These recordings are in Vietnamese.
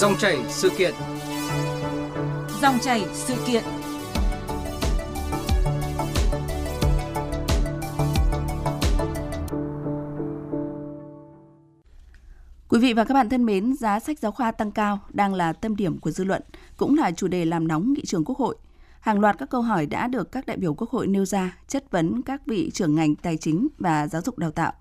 Dòng chảy sự kiện. Dòng chảy sự kiện. Quý vị và các bạn thân mến, giá sách giáo khoa tăng cao đang là tâm điểm của dư luận, cũng là chủ đề làm nóng nghị trường Quốc hội. Hàng loạt các câu hỏi đã được các đại biểu Quốc hội nêu ra, chất vấn các vị trưởng ngành tài chính và giáo dục đào tạo.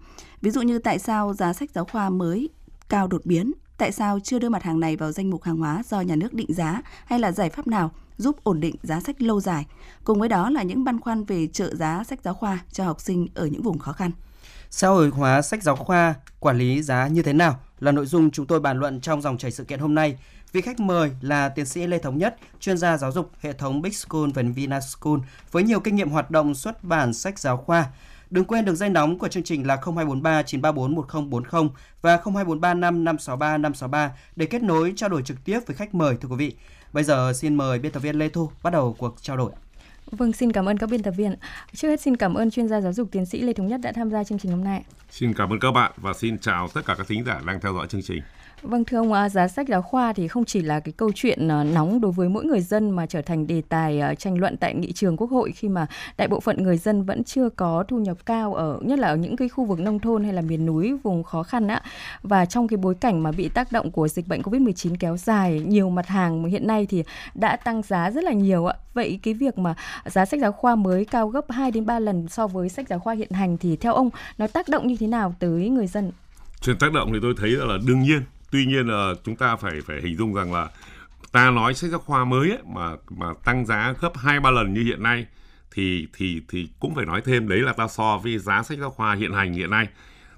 Ví dụ như tại sao giá sách giáo khoa mới cao đột biến, tại sao chưa đưa mặt hàng này vào danh mục hàng hóa do nhà nước định giá hay là giải pháp nào giúp ổn định giá sách lâu dài. Cùng với đó là những băn khoăn về trợ giá sách giáo khoa cho học sinh ở những vùng khó khăn. Xã hội hóa sách giáo khoa, quản lý giá như thế nào là nội dung chúng tôi bàn luận trong dòng chảy sự kiện hôm nay. Vị khách mời là tiến sĩ Lê Thống Nhất, chuyên gia giáo dục hệ thống Big School và Vinaschool với nhiều kinh nghiệm hoạt động xuất bản sách giáo khoa. Đừng quên đường dây nóng của chương trình là 0243 934 1040 và 0243 5563 563 để kết nối trao đổi trực tiếp với khách mời thưa quý vị. Bây giờ xin mời biên tập viên Lê Thu bắt đầu cuộc trao đổi. Vâng, xin cảm ơn các biên tập viên. Trước hết xin cảm ơn chuyên gia giáo dục tiến sĩ Lê Thống Nhất đã tham gia chương trình hôm nay. Xin cảm ơn các bạn và xin chào tất cả các thính giả đang theo dõi chương trình. Vâng thưa ông, giá sách giáo khoa thì không chỉ là cái câu chuyện ờ, nóng đối với mỗi người dân mà trở thành đề tài ờ, tranh luận tại nghị trường Quốc hội khi mà đại bộ phận người dân vẫn chưa có thu nhập cao ở nhất là ở những cái khu vực nông thôn hay là miền núi vùng khó khăn á. Và trong cái bối cảnh mà bị tác động của dịch bệnh Covid-19 kéo dài, nhiều mặt hàng hiện nay thì đã tăng giá rất là nhiều ạ. Vậy cái việc mà giá sách giáo khoa mới cao gấp 2 đến 3 lần so với sách giáo khoa hiện hành thì theo ông nó tác động như thế nào tới người dân? Chuyện tác động thì tôi thấy là đương nhiên tuy nhiên là chúng ta phải phải hình dung rằng là ta nói sách giáo khoa mới ấy, mà mà tăng giá gấp hai ba lần như hiện nay thì thì thì cũng phải nói thêm đấy là ta so với giá sách giáo khoa hiện hành hiện nay.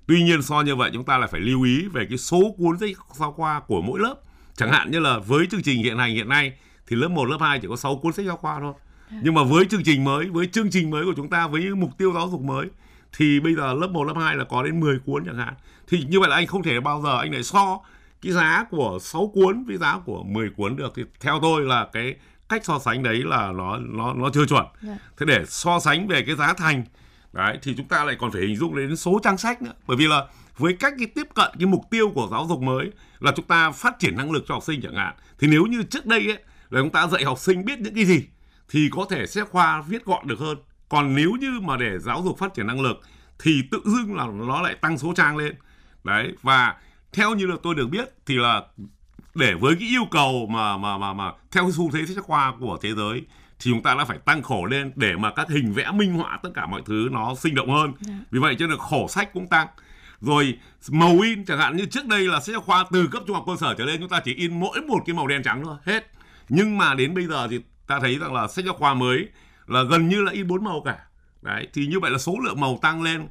Tuy nhiên so như vậy chúng ta lại phải lưu ý về cái số cuốn sách giáo khoa của mỗi lớp. Chẳng hạn như là với chương trình hiện hành hiện nay thì lớp 1, lớp 2 chỉ có 6 cuốn sách giáo khoa thôi. Nhưng mà với chương trình mới với chương trình mới của chúng ta với những mục tiêu giáo dục mới thì bây giờ lớp 1, lớp 2 là có đến 10 cuốn chẳng hạn. Thì như vậy là anh không thể bao giờ anh lại so cái giá của 6 cuốn với giá của 10 cuốn được thì theo tôi là cái cách so sánh đấy là nó nó nó chưa chuẩn. Yeah. Dạ. Thế để so sánh về cái giá thành đấy thì chúng ta lại còn phải hình dung đến số trang sách nữa bởi vì là với cách cái tiếp cận cái mục tiêu của giáo dục mới là chúng ta phát triển năng lực cho học sinh chẳng hạn thì nếu như trước đây ấy là chúng ta dạy học sinh biết những cái gì thì có thể sách khoa viết gọn được hơn còn nếu như mà để giáo dục phát triển năng lực thì tự dưng là nó lại tăng số trang lên đấy và theo như là tôi được biết thì là để với cái yêu cầu mà mà mà mà theo xu thế sách khoa của thế giới thì chúng ta đã phải tăng khổ lên để mà các hình vẽ minh họa tất cả mọi thứ nó sinh động hơn. Dạ. Vì vậy cho nên khổ sách cũng tăng. Rồi màu in chẳng hạn như trước đây là sách khoa từ cấp trung học cơ sở trở lên chúng ta chỉ in mỗi một cái màu đen trắng thôi, hết. Nhưng mà đến bây giờ thì ta thấy rằng là sách giáo khoa mới là gần như là in bốn màu cả. Đấy, thì như vậy là số lượng màu tăng lên,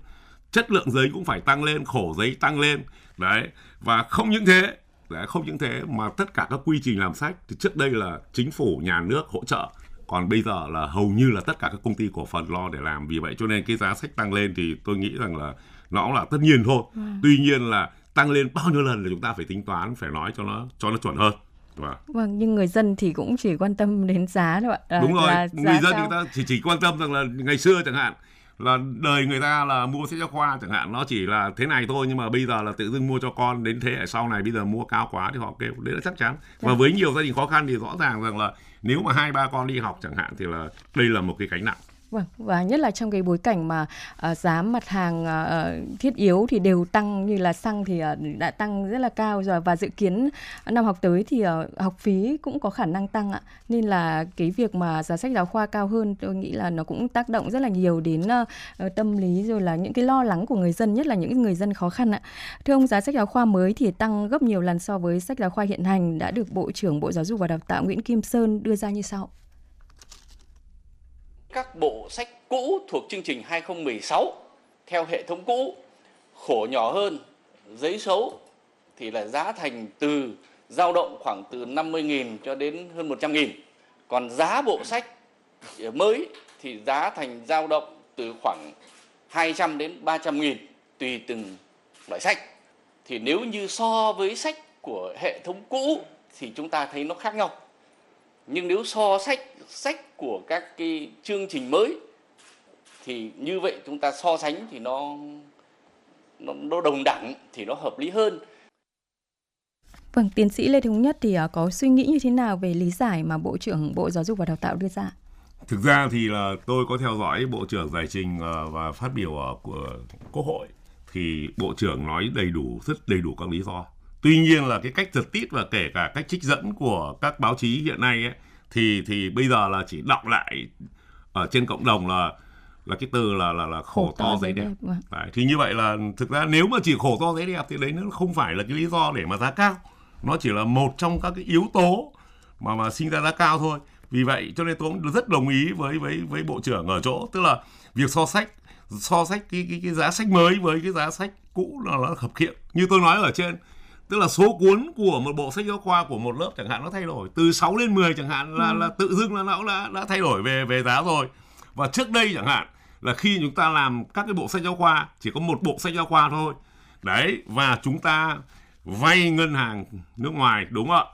chất lượng giấy cũng phải tăng lên, khổ giấy tăng lên. Đấy, và không những thế Đấy, không những thế mà tất cả các quy trình làm sách thì trước đây là chính phủ nhà nước hỗ trợ còn bây giờ là hầu như là tất cả các công ty cổ phần lo để làm vì vậy cho nên cái giá sách tăng lên thì tôi nghĩ rằng là nó là tất nhiên thôi ừ. tuy nhiên là tăng lên bao nhiêu lần là chúng ta phải tính toán phải nói cho nó cho nó chuẩn hơn Vâng. vâng nhưng người dân thì cũng chỉ quan tâm đến giá thôi ạ. À, Đúng rồi, người dân cao. người ta chỉ chỉ quan tâm rằng là ngày xưa chẳng hạn là đời người ta là mua sách giáo khoa chẳng hạn. Nó chỉ là thế này thôi nhưng mà bây giờ là tự dưng mua cho con đến thế hệ sau này bây giờ mua cao quá thì họ kêu đấy là chắc chắn. Và dạ. với nhiều gia đình khó khăn thì rõ ràng rằng là nếu mà hai ba con đi học chẳng hạn thì là đây là một cái gánh nặng Vâng, và nhất là trong cái bối cảnh mà uh, giá mặt hàng uh, thiết yếu thì đều tăng như là xăng thì uh, đã tăng rất là cao rồi và dự kiến năm học tới thì uh, học phí cũng có khả năng tăng ạ. Nên là cái việc mà giá sách giáo khoa cao hơn tôi nghĩ là nó cũng tác động rất là nhiều đến uh, tâm lý rồi là những cái lo lắng của người dân nhất là những người dân khó khăn ạ. Thưa ông giá sách giáo khoa mới thì tăng gấp nhiều lần so với sách giáo khoa hiện hành đã được Bộ trưởng Bộ Giáo dục và Đào tạo Nguyễn Kim Sơn đưa ra như sau các bộ sách cũ thuộc chương trình 2016 theo hệ thống cũ khổ nhỏ hơn, giấy xấu thì là giá thành từ dao động khoảng từ 50.000 cho đến hơn 100.000. Còn giá bộ sách mới thì giá thành dao động từ khoảng 200 đến 300.000 tùy từng loại sách. Thì nếu như so với sách của hệ thống cũ thì chúng ta thấy nó khác nhau nhưng nếu so sách sách của các cái chương trình mới thì như vậy chúng ta so sánh thì nó nó, nó đồng đẳng thì nó hợp lý hơn Vâng, tiến sĩ Lê Thống Nhất thì uh, có suy nghĩ như thế nào về lý giải mà Bộ trưởng Bộ Giáo dục và Đào tạo đưa ra? Thực ra thì là tôi có theo dõi Bộ trưởng giải trình uh, và phát biểu ở của Quốc hội thì Bộ trưởng nói đầy đủ, rất đầy đủ các lý do. Tuy nhiên là cái cách giật tít và kể cả cách trích dẫn của các báo chí hiện nay ấy, thì thì bây giờ là chỉ đọc lại ở trên cộng đồng là là cái từ là là là khổ, khổ to giấy đẹp. đẹp. Vâng. Đấy, thì như vậy là thực ra nếu mà chỉ khổ to giấy đẹp thì đấy nó không phải là cái lý do để mà giá cao. Nó chỉ là một trong các cái yếu tố mà mà sinh ra giá cao thôi. Vì vậy cho nên tôi cũng rất đồng ý với với với bộ trưởng ở chỗ tức là việc so sách so sách cái cái cái giá sách mới với cái giá sách cũ là nó khập khiễng. Như tôi nói ở trên tức là số cuốn của một bộ sách giáo khoa của một lớp chẳng hạn nó thay đổi. Từ 6 lên 10 chẳng hạn là ừ. là tự dưng là nó đã đã thay đổi về về giá rồi. Và trước đây chẳng hạn là khi chúng ta làm các cái bộ sách giáo khoa chỉ có một bộ sách giáo khoa thôi. Đấy và chúng ta vay ngân hàng nước ngoài đúng không ạ?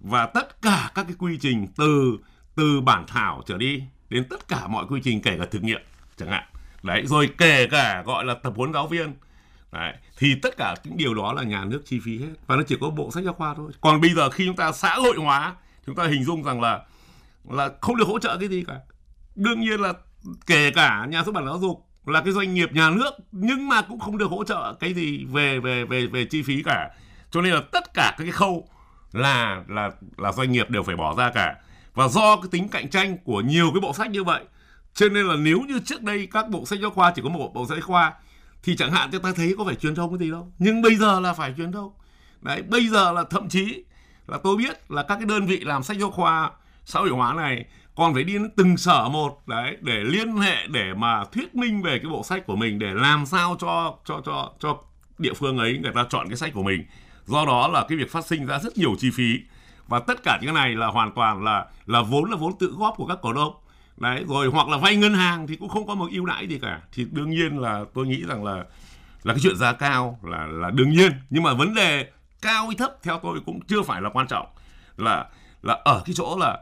Và tất cả các cái quy trình từ từ bản thảo trở đi đến tất cả mọi quy trình kể cả thực nghiệm chẳng hạn. Đấy rồi kể cả gọi là tập huấn giáo viên đấy, thì tất cả những điều đó là nhà nước chi phí hết. Và nó chỉ có bộ sách giáo khoa thôi. Còn bây giờ khi chúng ta xã hội hóa, chúng ta hình dung rằng là là không được hỗ trợ cái gì cả. Đương nhiên là kể cả nhà xuất bản giáo dục là cái doanh nghiệp nhà nước, nhưng mà cũng không được hỗ trợ cái gì về về về về chi phí cả. Cho nên là tất cả các cái khâu là là là doanh nghiệp đều phải bỏ ra cả. Và do cái tính cạnh tranh của nhiều cái bộ sách như vậy, cho nên là nếu như trước đây các bộ sách giáo khoa chỉ có một bộ sách giáo khoa thì chẳng hạn chúng ta thấy có phải truyền thông cái gì đâu. Nhưng bây giờ là phải truyền thông. Đấy, bây giờ là thậm chí là tôi biết là các cái đơn vị làm sách giáo khoa xã hội hóa này còn phải đi đến từng sở một, đấy, để liên hệ, để mà thuyết minh về cái bộ sách của mình, để làm sao cho cho cho cho địa phương ấy người ta chọn cái sách của mình. Do đó là cái việc phát sinh ra rất nhiều chi phí. Và tất cả những cái này là hoàn toàn là là vốn là vốn tự góp của các cổ đông đấy rồi hoặc là vay ngân hàng thì cũng không có một ưu đãi gì cả thì đương nhiên là tôi nghĩ rằng là là cái chuyện giá cao là là đương nhiên nhưng mà vấn đề cao hay thấp theo tôi cũng chưa phải là quan trọng là là ở cái chỗ là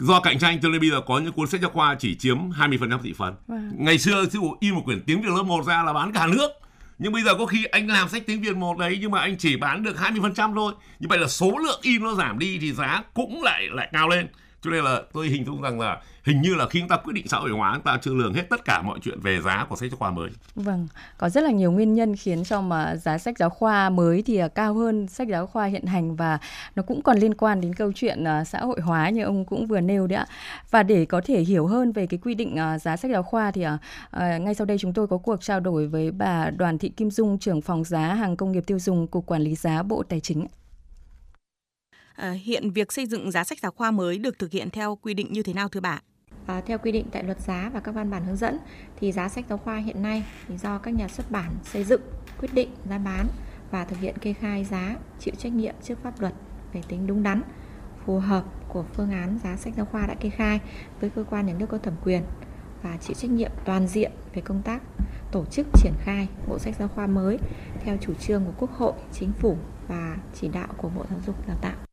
do cạnh tranh cho nên bây giờ có những cuốn sách giáo khoa chỉ chiếm 20% thị phần. Wow. Ngày xưa ví dụ in một quyển tiếng Việt lớp 1 ra là bán cả nước. Nhưng bây giờ có khi anh làm sách tiếng Việt một đấy nhưng mà anh chỉ bán được 20% thôi. Như vậy là số lượng in nó giảm đi thì giá cũng lại lại cao lên cho nên là tôi hình dung rằng là hình như là khi chúng ta quyết định xã hội hóa chúng ta chưa lường hết tất cả mọi chuyện về giá của sách giáo khoa mới. Vâng, có rất là nhiều nguyên nhân khiến cho mà giá sách giáo khoa mới thì à, cao hơn sách giáo khoa hiện hành và nó cũng còn liên quan đến câu chuyện à, xã hội hóa như ông cũng vừa nêu đấy ạ. Và để có thể hiểu hơn về cái quy định à, giá sách giáo khoa thì ngay sau đây chúng tôi có cuộc trao đổi với bà Đoàn Thị Kim Dung, trưởng phòng giá hàng công nghiệp tiêu dùng cục quản lý giá Bộ Tài chính. À, hiện việc xây dựng giá sách giáo khoa mới được thực hiện theo quy định như thế nào thưa bà? À, theo quy định tại luật giá và các văn bản hướng dẫn thì giá sách giáo khoa hiện nay thì do các nhà xuất bản xây dựng, quyết định giá bán và thực hiện kê khai giá, chịu trách nhiệm trước pháp luật về tính đúng đắn, phù hợp của phương án giá sách giáo khoa đã kê khai với cơ quan nhà nước có thẩm quyền và chịu trách nhiệm toàn diện về công tác tổ chức triển khai bộ sách giáo khoa mới theo chủ trương của Quốc hội, Chính phủ và chỉ đạo của Bộ Giáo dục Đào tạo.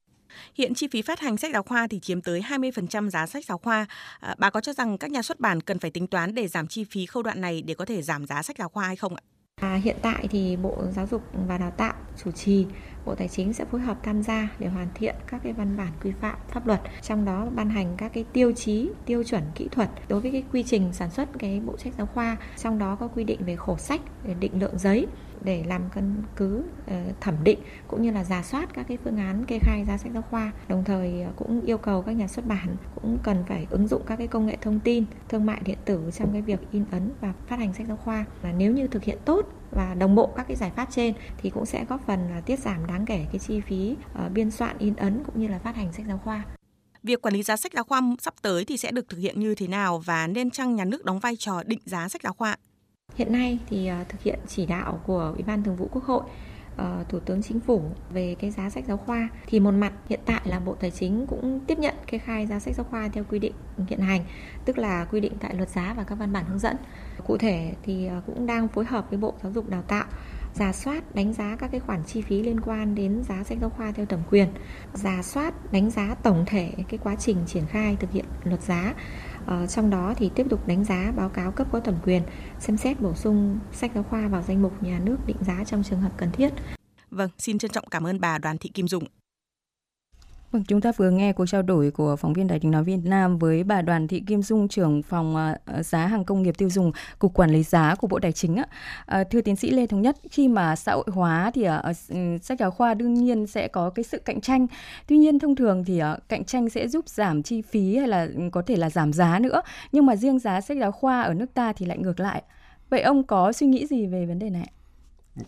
Hiện chi phí phát hành sách giáo khoa thì chiếm tới 20% giá sách giáo khoa. À, bà có cho rằng các nhà xuất bản cần phải tính toán để giảm chi phí khâu đoạn này để có thể giảm giá sách giáo khoa hay không ạ? À, hiện tại thì Bộ Giáo dục và Đào tạo chủ trì Bộ Tài chính sẽ phối hợp tham gia để hoàn thiện các cái văn bản quy phạm pháp luật, trong đó ban hành các cái tiêu chí, tiêu chuẩn kỹ thuật đối với cái quy trình sản xuất cái bộ sách giáo khoa, trong đó có quy định về khổ sách, định lượng giấy để làm căn cứ ờ, thẩm định cũng như là giả soát các cái phương án kê khai giá sách giáo khoa đồng thời ờ, cũng yêu cầu các nhà xuất bản cũng cần phải ứng dụng các cái công nghệ thông tin thương mại điện tử trong cái việc in ấn và phát hành sách giáo khoa và nếu như thực hiện tốt và đồng bộ các cái giải pháp trên thì cũng sẽ góp phần là tiết giảm đáng kể cái chi phí uh, biên soạn in ấn cũng như là phát hành sách giáo khoa. Việc quản lý giá sách giáo khoa sắp tới thì sẽ được thực hiện như thế nào và nên chăng nhà nước đóng vai trò định giá sách giáo khoa? Hiện nay thì à, thực hiện chỉ đạo của Ủy ban Thường vụ Quốc hội ờ, Thủ tướng Chính phủ về cái giá sách giáo khoa thì một mặt hiện tại là Bộ Tài chính cũng tiếp nhận kê khai giá sách giáo khoa theo quy định hiện hành, tức là quy định tại luật giá và các văn bản hướng dẫn. Cụ thể thì à, cũng đang phối hợp với Bộ Giáo dục Đào tạo giả soát đánh giá các cái khoản chi phí liên quan đến giá sách giáo khoa theo thẩm quyền, giả soát đánh giá tổng thể cái quá trình triển khai thực hiện luật giá. Ờ, trong đó thì tiếp tục đánh giá báo cáo cấp có thẩm quyền xem xét bổ sung sách giáo khoa vào danh mục nhà nước định giá trong trường hợp cần thiết. Vâng, xin trân trọng cảm ơn bà Đoàn Thị Kim Dung. Vâng, chúng ta vừa nghe cuộc trao đổi của phóng viên Đài tiếng nói Việt Nam với bà Đoàn Thị Kim Dung, trưởng phòng à, à, giá hàng công nghiệp tiêu dùng, cục quản lý giá của Bộ Tài chính. À, thưa tiến sĩ Lê Thống Nhất, khi mà xã hội hóa thì ừ, sách giáo khoa đương nhiên sẽ có cái sự cạnh tranh. Tuy nhiên thông thường thì cạnh tranh sẽ giúp giảm chi phí hay là ừ, có thể là giảm giá nữa. Nhưng mà riêng giá sách giáo khoa ở nước ta thì lại ngược lại. Vậy ông có suy nghĩ gì về vấn đề này?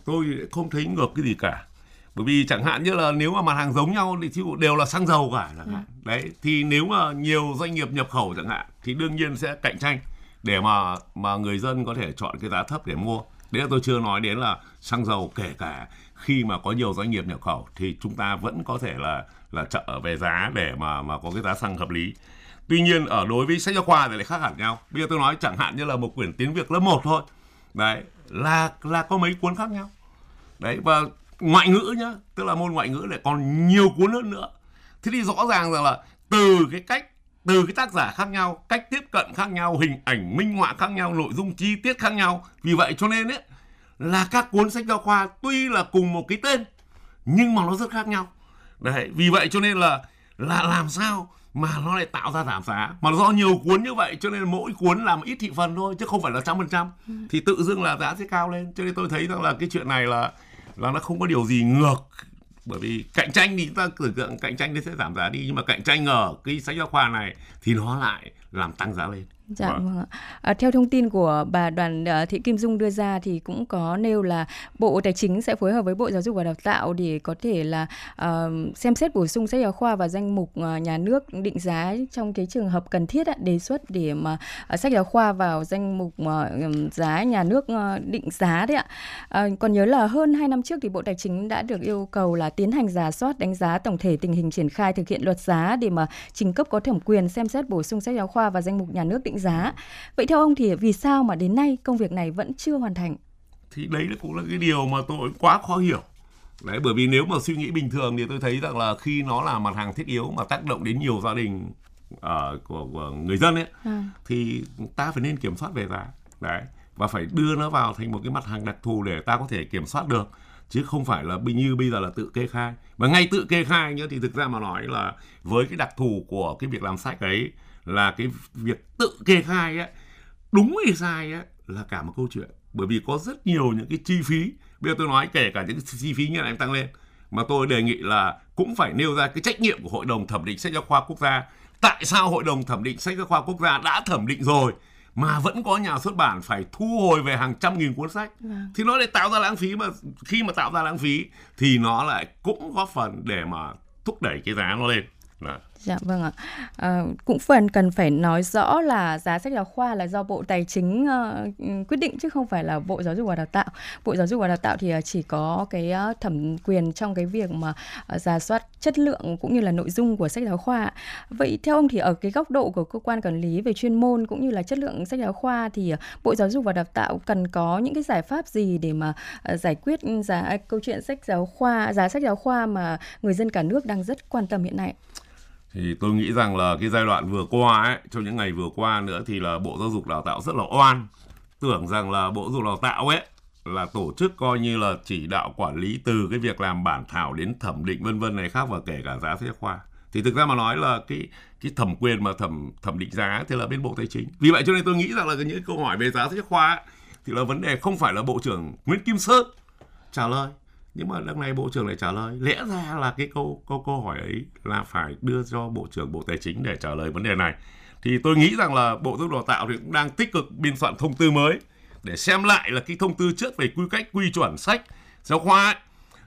Tôi không thấy ngược cái gì cả bởi vì chẳng hạn như là nếu mà mặt hàng giống nhau thì đều là xăng dầu cả chẳng hạn. Ừ. đấy thì nếu mà nhiều doanh nghiệp nhập khẩu chẳng hạn thì đương nhiên sẽ cạnh tranh để mà mà người dân có thể chọn cái giá thấp để mua. Đấy là tôi chưa nói đến là xăng dầu kể cả khi mà có nhiều doanh nghiệp nhập khẩu thì chúng ta vẫn có thể là là trợ về giá để mà mà có cái giá xăng hợp lý. Tuy nhiên ở đối với sách giáo khoa thì lại khác hẳn nhau. Bây giờ tôi nói chẳng hạn như là một quyển tiếng việt lớp 1 thôi. Đấy là là có mấy cuốn khác nhau. Đấy và ngoại ngữ nhá tức là môn ngoại ngữ lại còn nhiều cuốn hơn nữa. Thế thì rõ ràng rằng là từ cái cách từ cái tác giả khác nhau cách tiếp cận khác nhau hình ảnh minh họa khác nhau nội dung chi tiết khác nhau. Vì vậy cho nên ấy là các cuốn sách giáo khoa tuy là cùng một cái tên nhưng mà nó rất khác nhau. Đấy vì vậy cho nên là là làm sao mà nó lại tạo ra giảm giá? Mà do nhiều cuốn như vậy cho nên mỗi cuốn làm ít thị phần thôi chứ không phải là trăm phần trăm. Ừ. thì tự dưng là giá sẽ cao lên. Cho nên tôi thấy rằng là cái chuyện này là là nó không có điều gì ngược. Bởi vì cạnh tranh thì chúng ta tưởng tượng cạnh tranh thì sẽ giảm giá đi, nhưng mà cạnh tranh ở cái sách giáo khoa này thì nó lại làm tăng giá lên. Dạ vâng. vâng ạ. À, theo thông tin của bà Đoàn uh, Thị Kim Dung đưa ra thì cũng có nêu là Bộ Tài chính sẽ phối hợp với Bộ Giáo dục và Đào tạo để có thể là uh, xem xét bổ sung sách giáo khoa và danh mục uh, nhà nước định giá trong cái trường hợp cần thiết á, đề xuất để mà uh, sách giáo khoa vào danh mục uh, giá nhà nước uh, định giá đấy ạ. Uh, còn nhớ là hơn 2 năm trước thì Bộ Tài chính đã được yêu cầu là tiến hành giả soát đánh giá tổng thể tình hình triển khai thực hiện luật giá để mà trình cấp có thẩm quyền xem xét bổ sung sách giáo khoa và danh mục nhà nước định giá. Vậy theo ông thì vì sao mà đến nay công việc này vẫn chưa hoàn thành? Thì đấy cũng là cái điều mà tôi quá khó hiểu. Đấy, bởi vì nếu mà suy nghĩ bình thường thì tôi thấy rằng là khi nó là mặt hàng thiết yếu mà tác động đến nhiều gia đình uh, của, của người dân ấy à. thì ta phải nên kiểm soát về giá đấy và phải đưa nó vào thành một cái mặt hàng đặc thù để ta có thể kiểm soát được chứ không phải là như bây giờ là tự kê khai và ngay tự kê khai nhá thì thực ra mà nói là với cái đặc thù của cái việc làm sách ấy là cái việc tự kê khai ấy đúng hay sai ấy là cả một câu chuyện. Bởi vì có rất nhiều những cái chi phí. Bây giờ tôi nói kể cả những cái chi phí như này tăng lên mà tôi đề nghị là cũng phải nêu ra cái trách nhiệm của hội đồng thẩm định sách giáo khoa quốc gia. Tại sao hội đồng thẩm định sách giáo khoa quốc gia đã thẩm định rồi mà vẫn có nhà xuất bản phải thu hồi về hàng trăm nghìn cuốn sách? Vâng. thì nó lại tạo ra lãng phí mà khi mà tạo ra lãng phí thì nó lại cũng góp phần để mà thúc đẩy cái giá nó lên Dạ. dạ vâng ạ. À, cũng phần cần phải nói rõ là giá sách giáo khoa là do Bộ Tài chính uh, quyết định chứ không phải là Bộ Giáo dục và Đào tạo. Bộ Giáo dục và Đào tạo thì uh, chỉ có cái uh, thẩm quyền trong cái việc mà uh, giả soát chất lượng cũng như là nội dung của sách giáo khoa. Vậy theo ông thì ở cái góc độ của cơ quan quản lý về chuyên môn cũng như là chất lượng sách giáo khoa thì uh, Bộ Giáo dục và Đào tạo cần có những cái giải pháp gì để mà uh, giải quyết giá à, câu chuyện sách giáo khoa, giá sách giáo khoa mà người dân cả nước đang rất quan tâm hiện nay? Thì tôi nghĩ rằng là cái giai đoạn vừa qua ấy trong những ngày vừa qua nữa thì là bộ giáo dục đào tạo rất là oan. Tưởng rằng là bộ giáo dục đào tạo ấy là tổ chức coi như là chỉ đạo quản lý từ cái việc làm bản thảo đến thẩm định vân vân này khác và kể cả giá sách giáo khoa. Thì thực ra mà nói là cái cái thẩm quyền mà thẩm thẩm định giá thì là bên bộ tài chính. Vì vậy cho nên tôi nghĩ rằng là những câu hỏi về giá sách giáo khoa ấy, thì là vấn đề không phải là bộ trưởng Nguyễn Kim Sơn trả lời nhưng mà lần này bộ trưởng lại trả lời. Lẽ ra là cái câu câu câu hỏi ấy là phải đưa cho bộ trưởng bộ tài chính để trả lời vấn đề này. Thì tôi nghĩ rằng là bộ giáo dục đào tạo thì cũng đang tích cực biên soạn thông tư mới để xem lại là cái thông tư trước về quy cách quy chuẩn sách giáo khoa ấy,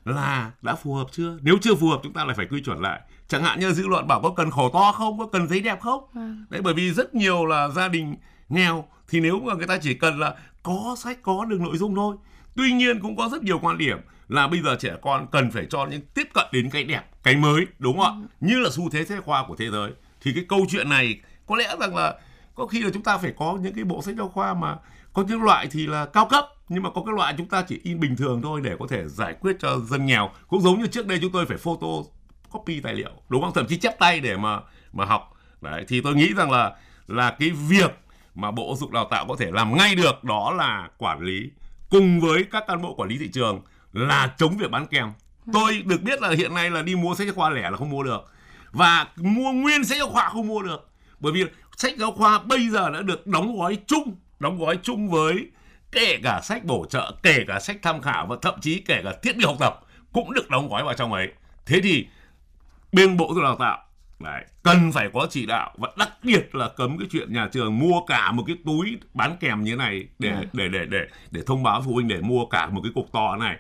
là đã phù hợp chưa? Nếu chưa phù hợp chúng ta lại phải quy chuẩn lại. Chẳng hạn như dư luận bảo có cần khổ to không có cần giấy đẹp không? À. đấy bởi vì rất nhiều là gia đình nghèo thì nếu mà người ta chỉ cần là có sách có được nội dung thôi. Tuy nhiên cũng có rất nhiều quan điểm là bây giờ trẻ con cần phải cho những tiếp cận đến cái đẹp cái mới đúng không ạ? Ừ. như là xu thế sách khoa của thế giới. Thì cái câu chuyện này có lẽ rằng là có khi là chúng ta phải có những cái bộ sách giáo khoa mà có những loại thì là cao cấp nhưng mà có cái loại chúng ta chỉ in bình thường thôi để có thể giải quyết cho dân nghèo. Cũng giống như trước đây chúng tôi phải photo copy tài liệu đúng không? Thậm chí chép tay để mà mà học. Đấy thì tôi nghĩ rằng là là cái việc mà bộ giáo dục đào tạo có thể làm ngay được đó là quản lý cùng với các cán bộ quản lý thị trường là chống việc bán kèm tôi được biết là hiện nay là đi mua sách giáo khoa lẻ là không mua được và mua nguyên sách giáo khoa không mua được bởi vì sách giáo khoa bây giờ đã được đóng gói chung đóng gói chung với kể cả sách bổ trợ kể cả sách tham khảo và thậm chí kể cả thiết bị học tập cũng được đóng gói vào trong ấy thế thì bên bộ giáo dục đào tạo Đấy, cần phải có chỉ đạo và đặc biệt là cấm cái chuyện nhà trường mua cả một cái túi bán kèm như thế này để à. để để để để thông báo phụ huynh để mua cả một cái cục to này.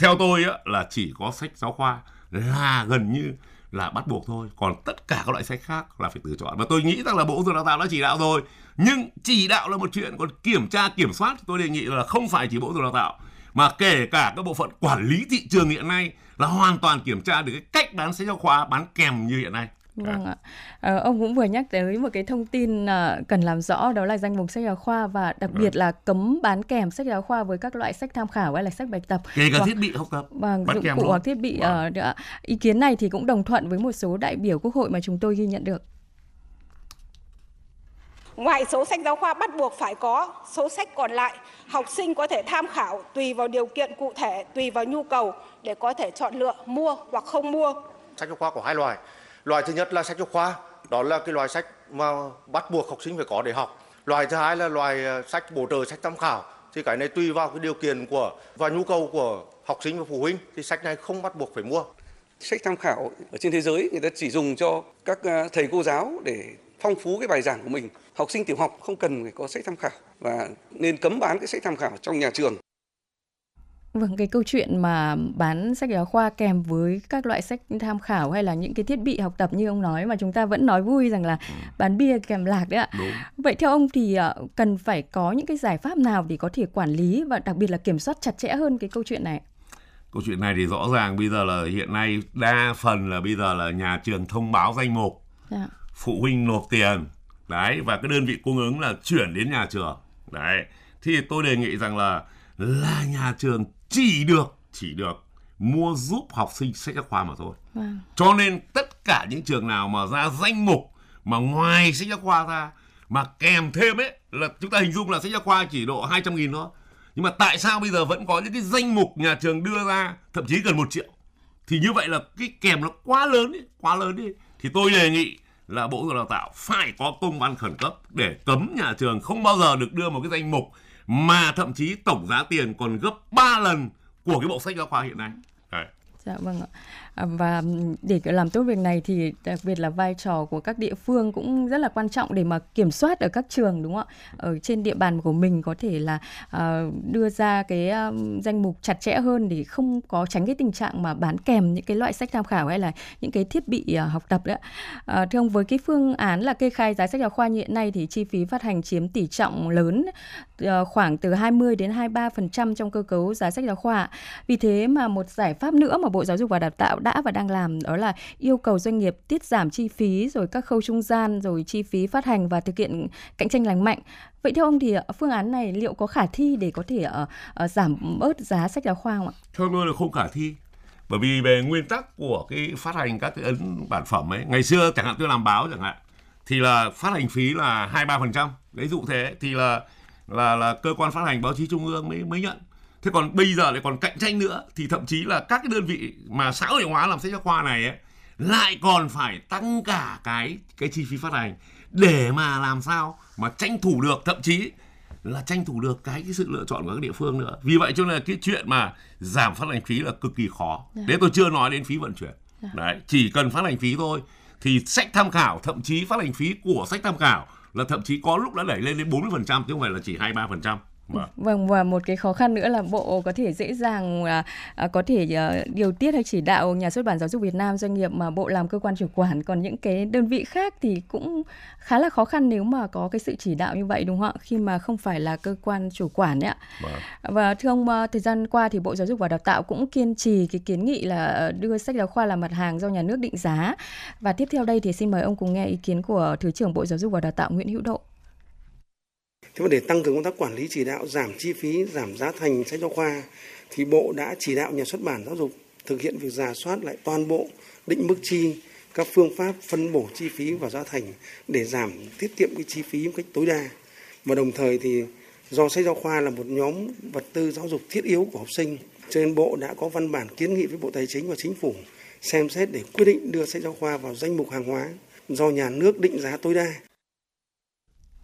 Theo tôi á, là chỉ có sách giáo khoa là gần như là bắt buộc thôi. Còn tất cả các loại sách khác là phải tự chọn và tôi nghĩ rằng là bộ giáo dục đào tạo đã chỉ đạo rồi. Nhưng chỉ đạo là một chuyện còn kiểm tra kiểm soát tôi đề nghị là không phải chỉ bộ giáo dục đào tạo mà kể cả các bộ phận quản lý thị trường hiện nay là hoàn toàn kiểm tra được cái cách bán sách giáo khoa bán kèm như hiện nay. Vâng ạ. À, ông cũng vừa nhắc tới một cái thông tin uh, cần làm rõ đó là danh mục sách giáo khoa và đặc biệt là cấm bán kèm sách giáo khoa với các loại sách tham khảo hay là sách bài tập. Kể cả hoặc, thiết bị học tập. Vâng, dụng cụ hoặc thiết bị. Vâng. Uh, ý kiến này thì cũng đồng thuận với một số đại biểu quốc hội mà chúng tôi ghi nhận được. Ngoài số sách giáo khoa bắt buộc phải có, số sách còn lại học sinh có thể tham khảo tùy vào điều kiện cụ thể, tùy vào nhu cầu để có thể chọn lựa mua hoặc không mua. Sách giáo khoa có hai loại loại thứ nhất là sách giáo khoa, đó là cái loại sách mà bắt buộc học sinh phải có để học. Loại thứ hai là loại ờ, sách bổ trợ, sách tham khảo. Thì cái này tùy vào cái điều kiện của và nhu cầu của học sinh và phụ huynh, thì sách này không bắt buộc phải mua. Sách tham khảo ở trên thế giới, người ta chỉ dùng cho các ờ, thầy cô giáo để phong phú cái bài giảng của mình. Học sinh tiểu học không cần phải có sách tham khảo và nên cấm bán cái sách tham khảo trong nhà trường. Vâng, cái câu chuyện mà bán sách giáo khoa kèm với các loại sách tham khảo hay là những cái thiết bị học tập như ông nói mà chúng ta vẫn nói vui rằng là ừ. bán bia kèm lạc đấy ạ. Đúng. Vậy theo ông thì ờ, cần phải có những cái giải pháp nào để có thể quản lý và đặc biệt là kiểm soát chặt chẽ hơn cái câu chuyện này? Câu chuyện này thì rõ ràng bây giờ là hiện nay đa phần là bây giờ là nhà trường thông báo danh mục, dạ. phụ huynh nộp tiền, đấy và cái đơn vị cung ứng là chuyển đến nhà trường, đấy. Thì tôi đề nghị rằng là là nhà trường chỉ được chỉ được mua giúp học sinh sách giáo khoa mà thôi. Wow. Cho nên tất cả những trường nào mà ra danh mục mà ngoài sách giáo khoa ra mà kèm thêm ấy là chúng ta hình dung là sách giáo khoa chỉ độ 200 nghìn thôi. Nhưng mà tại sao bây giờ vẫn có những cái danh mục nhà trường đưa ra thậm chí gần một triệu thì như vậy là cái kèm nó quá lớn ấy, quá lớn đi thì tôi đề nghị là bộ giáo dục đào tạo phải có công văn khẩn cấp để cấm nhà trường không bao giờ được đưa một cái danh mục mà thậm chí tổng giá tiền còn gấp 3 lần của cái bộ sách giáo khoa hiện nay. Đấy. Dạ vâng ạ. À, và để làm tốt việc này thì đặc biệt là vai trò của các địa phương cũng rất là quan trọng để mà kiểm soát ở các trường, đúng không ạ? Ở trên địa bàn của mình có thể là à, đưa ra cái à, danh mục chặt chẽ hơn để không có tránh cái tình trạng mà bán kèm những cái loại sách tham khảo hay là những cái thiết bị học tập đấy. Thưa ông, với cái phương án là kê khai giá sách giáo khoa như hiện nay thì chi phí phát hành chiếm tỷ trọng lớn khoảng từ 20 đến 23% trong cơ cấu giá sách giáo khoa. Vì thế mà một giải pháp nữa mà Bộ Giáo dục và Đào tạo đã đã và đang làm đó là yêu cầu doanh nghiệp tiết giảm chi phí rồi các khâu trung gian rồi chi phí phát hành và thực hiện cạnh tranh lành mạnh. Vậy theo ông thì ờ, phương án này liệu có khả thi để có thể uh, uh, giảm bớt giá sách giáo khoa không ạ? Theo tôi là không khả thi. Bởi vì về nguyên tắc của cái phát hành các cái ấn bản phẩm ấy, ngày xưa chẳng hạn tôi làm báo chẳng hạn thì là phát hành phí là hai ba phần trăm dụ thế thì là là là cơ quan phát hành báo chí trung ương mới mới nhận thế còn bây giờ lại còn cạnh tranh nữa thì thậm chí là các cái đơn vị mà xã hội hóa làm sách giáo khoa này ấy, lại còn phải tăng cả cái cái chi phí phát hành để mà làm sao mà tranh thủ được thậm chí là tranh thủ được cái cái sự lựa chọn của các địa phương nữa vì vậy cho nên là cái chuyện mà giảm phát hành phí là cực kỳ khó dạ. đấy tôi chưa nói đến phí vận chuyển dạ. đấy chỉ cần phát hành phí thôi thì sách tham khảo thậm chí phát hành phí của sách tham khảo là thậm chí có lúc đã đẩy lên đến 40% chứ không phải là chỉ 23%. Vâng. vâng và một cái khó khăn nữa là bộ có thể dễ dàng à, à, có thể à, điều tiết hay chỉ đạo nhà xuất bản giáo dục Việt Nam doanh nghiệp mà bộ làm cơ quan chủ quản. Còn những cái đơn vị khác thì cũng khá là khó khăn nếu mà có cái sự chỉ đạo như vậy đúng không ạ? Khi mà không phải là cơ quan chủ quản ấy ạ. Vâng. và thưa ông à, thời gian qua thì bộ giáo dục và đào tạo cũng kiên trì cái kiến nghị là đưa sách giáo khoa là mặt hàng do nhà nước định giá. Và tiếp theo đây thì xin mời ông cùng nghe ý kiến của thứ trưởng bộ giáo dục và đào tạo Nguyễn Hữu Độ Thế mà để tăng cường công tác quản lý chỉ đạo giảm chi phí, giảm giá thành sách giáo khoa thì Bộ đã chỉ đạo nhà xuất bản giáo dục thực hiện việc giả soát lại toàn bộ định mức chi, các phương pháp phân bổ chi phí và giá thành để giảm tiết kiệm cái chi phí một cách tối đa. Và đồng thời thì do sách giáo khoa là một nhóm vật tư giáo dục thiết yếu của học sinh Cho nên Bộ đã có văn bản kiến nghị với Bộ Tài chính và Chính phủ xem xét để quyết định đưa sách giáo khoa vào danh mục hàng hóa do nhà nước định giá tối đa.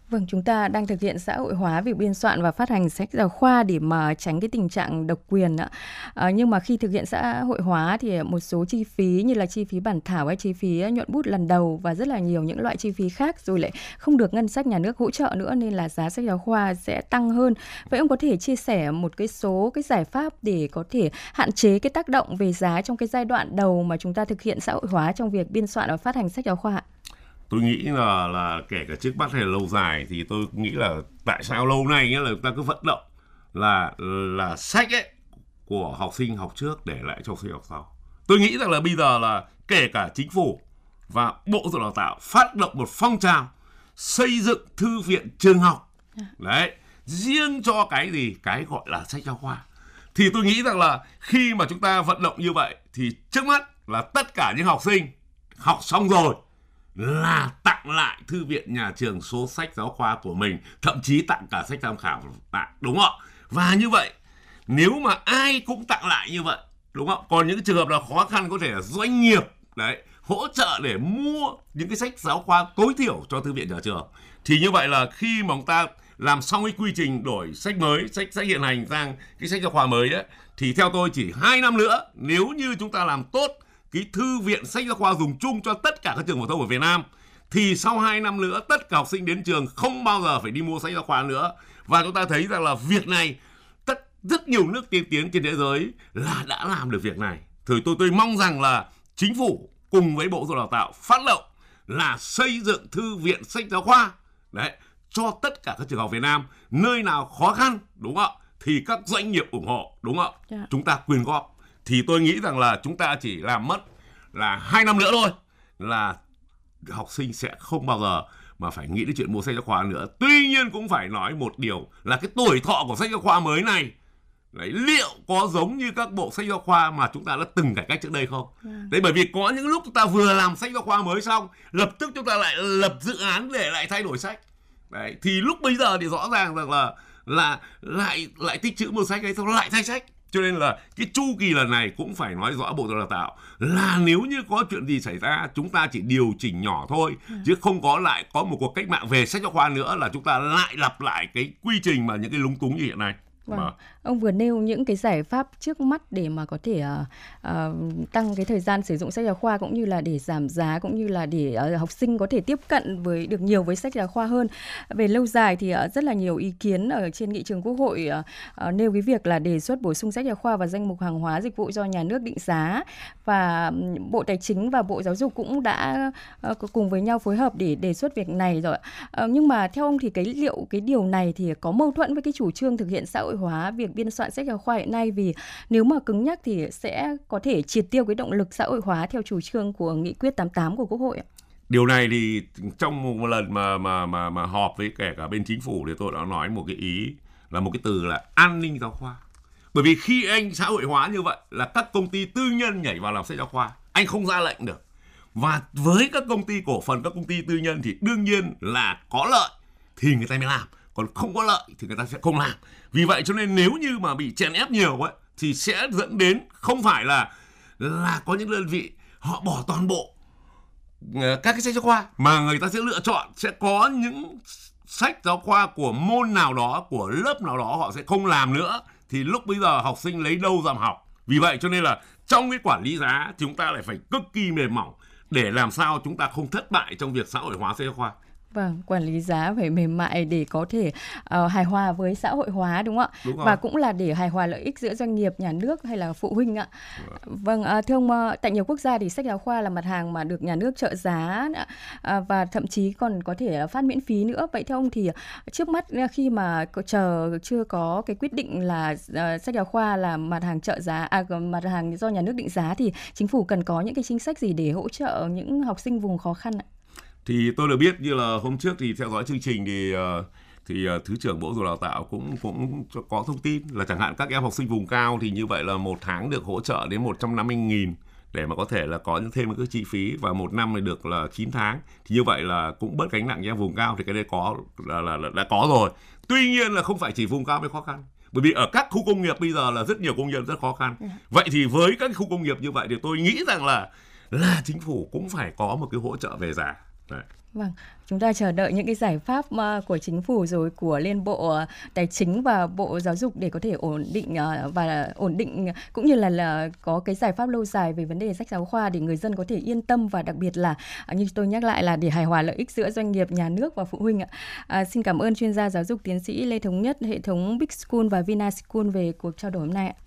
Vâng, chúng ta đang thực hiện xã hội hóa việc biên soạn và phát hành sách giáo khoa để mà tránh cái tình trạng độc quyền ạ. À, nhưng mà khi thực hiện xã hội hóa thì một số chi phí như là chi phí bản thảo hay chi phí ờ, nhuận bút lần đầu và rất là nhiều những loại chi phí khác rồi lại không được ngân sách nhà nước hỗ trợ nữa nên là giá sách giáo khoa sẽ tăng hơn. Vậy ông có thể chia sẻ một cái số cái giải pháp để có thể hạn chế cái tác động về giá trong cái giai đoạn đầu mà chúng ta thực hiện xã hội hóa trong việc biên soạn và phát hành sách giáo khoa ạ? Tôi nghĩ là là kể cả trước mắt hay là lâu dài thì tôi nghĩ là tại sao lâu nay nghĩa là chúng ta cứ vận động là là sách ấy của học sinh học trước để lại cho sinh học sau. Tôi nghĩ rằng là bây giờ là kể cả chính phủ và bộ giáo dục đào tạo phát động một phong trào xây dựng thư viện trường học. Đấy, riêng cho cái gì? Cái gọi là sách giáo khoa. Thì tôi nghĩ rằng là khi mà chúng ta vận động như vậy thì trước mắt là tất cả những học sinh học xong rồi là tặng lại thư viện nhà trường số sách giáo khoa của mình thậm chí tặng cả sách tham khảo tặng đúng không và như vậy nếu mà ai cũng tặng lại như vậy đúng không còn những trường hợp là khó khăn có thể là doanh nghiệp đấy hỗ trợ để mua những cái sách giáo khoa tối thiểu cho thư viện nhà trường thì như vậy là khi mà chúng ta làm xong cái quy trình đổi sách mới sách sách hiện hành sang cái sách giáo khoa mới ấy, thì theo tôi chỉ hai năm nữa nếu như chúng ta làm tốt cái thư viện sách giáo khoa dùng chung cho tất cả các trường phổ thông ở Việt Nam thì sau 2 năm nữa tất cả học sinh đến trường không bao giờ phải đi mua sách giáo khoa nữa và chúng ta thấy rằng là việc này tất rất nhiều nước tiên tiến trên thế giới là đã làm được việc này thì tôi tôi mong rằng là chính phủ cùng với bộ giáo dục đào tạo phát động là xây dựng thư viện sách giáo khoa đấy cho tất cả các trường học Việt Nam nơi nào khó khăn đúng không thì các doanh nghiệp ủng hộ đúng không yeah. Dạ. chúng ta quyên góp thì tôi nghĩ rằng là chúng ta chỉ làm mất là hai năm nữa thôi là học sinh sẽ không bao giờ mà phải nghĩ đến chuyện mua sách giáo khoa nữa. Tuy nhiên cũng phải nói một điều là cái tuổi thọ của sách giáo khoa mới này Đấy, liệu có giống như các bộ sách giáo khoa mà chúng ta đã từng cải cách trước đây không? Yeah. Đấy bởi vì có những lúc chúng ta vừa làm sách giáo khoa mới xong, lập tức chúng ta lại lập dự án để lại thay đổi sách. Đấy, thì lúc bây giờ thì rõ ràng rằng là là lại lại tích trữ một sách ấy xong lại thay sách cho nên là cái chu kỳ lần này cũng phải nói rõ bộ giáo dục đào tạo là nếu như có chuyện gì xảy ra chúng ta chỉ điều chỉnh nhỏ thôi ừ. chứ không có lại có một cuộc cách mạng về sách giáo khoa nữa là chúng ta lại lặp lại cái quy trình mà những cái lúng túng như hiện nay Vâng. Mà. Ông vừa nêu những cái giải pháp trước mắt để mà có thể uh, uh, tăng cái thời gian sử dụng sách giáo khoa cũng như là để giảm giá cũng như là để uh, học sinh có thể tiếp cận với được nhiều với sách giáo khoa hơn. Về lâu dài thì uh, rất là nhiều ý kiến ở trên nghị trường Quốc hội uh, uh, nêu cái việc là đề xuất bổ sung sách giáo khoa vào danh mục hàng hóa dịch vụ do nhà nước định giá và Bộ Tài chính và Bộ Giáo dục cũng đã uh, cùng với nhau phối hợp để đề xuất việc này rồi. Uh, nhưng mà theo ông thì cái liệu cái điều này thì có mâu thuẫn với cái chủ trương thực hiện xã hội hóa việc biên soạn sách giáo khoa hiện nay vì nếu mà cứng nhắc thì sẽ có thể triệt tiêu cái động lực xã hội hóa theo chủ trương của nghị quyết 88 của Quốc hội Điều này thì trong một lần mà mà mà mà họp với kể cả bên chính phủ thì tôi đã nói một cái ý là một cái từ là an ninh giáo khoa. Bởi vì khi anh xã hội hóa như vậy là các công ty tư nhân nhảy vào làm sách giáo khoa, anh không ra lệnh được. Và với các công ty cổ phần, các công ty tư nhân thì đương nhiên là có lợi thì người ta mới làm còn không có lợi thì người ta sẽ không làm. Vì vậy cho nên nếu như mà bị chèn ép nhiều ấy, thì sẽ dẫn đến không phải là là có những đơn vị họ bỏ toàn bộ ờ, các cái sách giáo khoa, mà người ta sẽ lựa chọn, sẽ có những sách giáo khoa của môn nào đó, của lớp nào đó họ sẽ không làm nữa. Thì lúc bây giờ học sinh lấy đâu dám học? Vì vậy cho nên là trong cái quản lý giá, chúng ta lại phải cực kỳ mềm mỏng để làm sao chúng ta không thất bại trong việc xã hội hóa sách giáo khoa. Vâng, quản lý giá phải mềm mại để có thể uh, hài hòa với xã hội hóa đúng không ạ? Đúng Và cũng là để hài hòa lợi ích giữa doanh nghiệp, nhà nước hay là phụ huynh ạ. Vâng, uh, thưa ông, uh, tại nhiều quốc gia thì sách giáo khoa là mặt hàng mà được nhà nước trợ giá uh, và thậm chí còn có thể phát miễn phí nữa. Vậy theo ông thì trước mắt khi mà chờ chưa có cái quyết định là uh, sách giáo khoa là mặt hàng trợ giá, à, mặt hàng do nhà nước định giá thì chính phủ cần có những cái chính sách gì để hỗ trợ những học sinh vùng khó khăn ạ? Thì tôi được biết như là hôm trước thì theo dõi chương trình thì uh, thì uh, thứ trưởng bộ giáo dục đào tạo cũng cũng có thông tin là chẳng hạn các em học sinh vùng cao thì như vậy là một tháng được hỗ trợ đến 150 nghìn để mà có thể là có những thêm cái chi phí và một năm thì được là 9 tháng. Thì như vậy là cũng bớt gánh nặng cho em vùng cao thì cái đây có là, là, là đã có rồi. Tuy nhiên là không phải chỉ vùng cao mới khó khăn bởi vì ở các khu công nghiệp bây giờ là rất nhiều công nhân rất khó khăn. Ừ. vậy thì với các khu công nghiệp như vậy thì tôi nghĩ rằng là là chính phủ cũng phải có một cái hỗ trợ về giá Đấy. Vâng, chúng ta chờ đợi những cái giải pháp ờ, của chính phủ rồi của Liên Bộ ờ, Tài chính và Bộ Giáo dục để có thể ổn định ờ, và ổn định cũng như là là có cái giải pháp lâu dài về vấn đề sách giáo khoa để người dân có thể yên tâm và đặc biệt là à, như tôi nhắc lại là để hài hòa lợi ích giữa doanh nghiệp, nhà nước và phụ huynh ạ. À, xin cảm ơn chuyên gia giáo dục tiến sĩ Lê Thống Nhất, hệ thống Big School và Vina School về cuộc trao đổi hôm nay ạ.